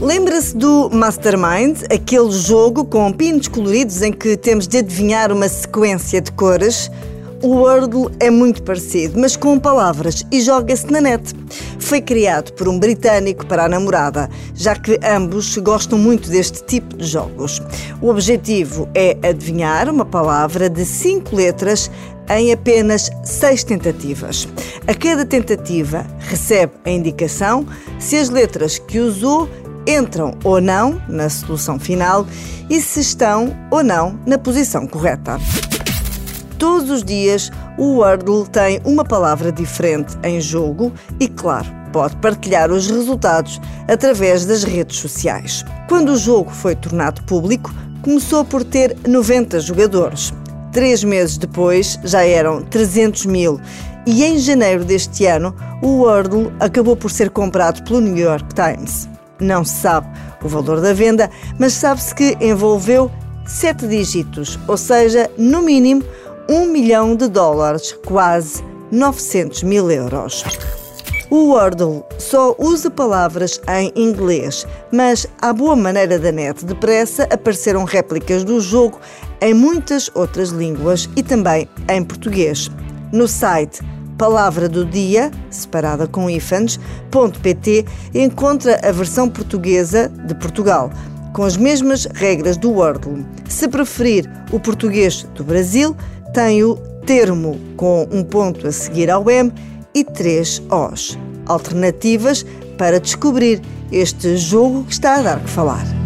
Lembra-se do Mastermind, aquele jogo com pinos coloridos em que temos de adivinhar uma sequência de cores? O Wordle é muito parecido, mas com palavras e joga-se na net. Foi criado por um britânico para a namorada, já que ambos gostam muito deste tipo de jogos. O objetivo é adivinhar uma palavra de cinco letras em apenas seis tentativas. A cada tentativa recebe a indicação se as letras que usou entram ou não na solução final e se estão ou não na posição correta. Todos os dias, o Wordle tem uma palavra diferente em jogo e, claro, pode partilhar os resultados através das redes sociais. Quando o jogo foi tornado público, começou por ter 90 jogadores. Três meses depois, já eram 300 mil e em janeiro deste ano, o Wordle acabou por ser comprado pelo New York Times. Não se sabe o valor da venda, mas sabe-se que envolveu sete dígitos, ou seja, no mínimo um milhão de dólares, quase 900 mil euros. O Wordle só usa palavras em inglês, mas à boa maneira da net depressa apareceram réplicas do jogo em muitas outras línguas e também em português. No site Palavra do Dia, separada com ifans.pt, encontra a versão portuguesa de Portugal, com as mesmas regras do Wordle. Se preferir o português do Brasil, tem o termo com um ponto a seguir ao M e três Os. Alternativas para descobrir este jogo que está a dar que falar.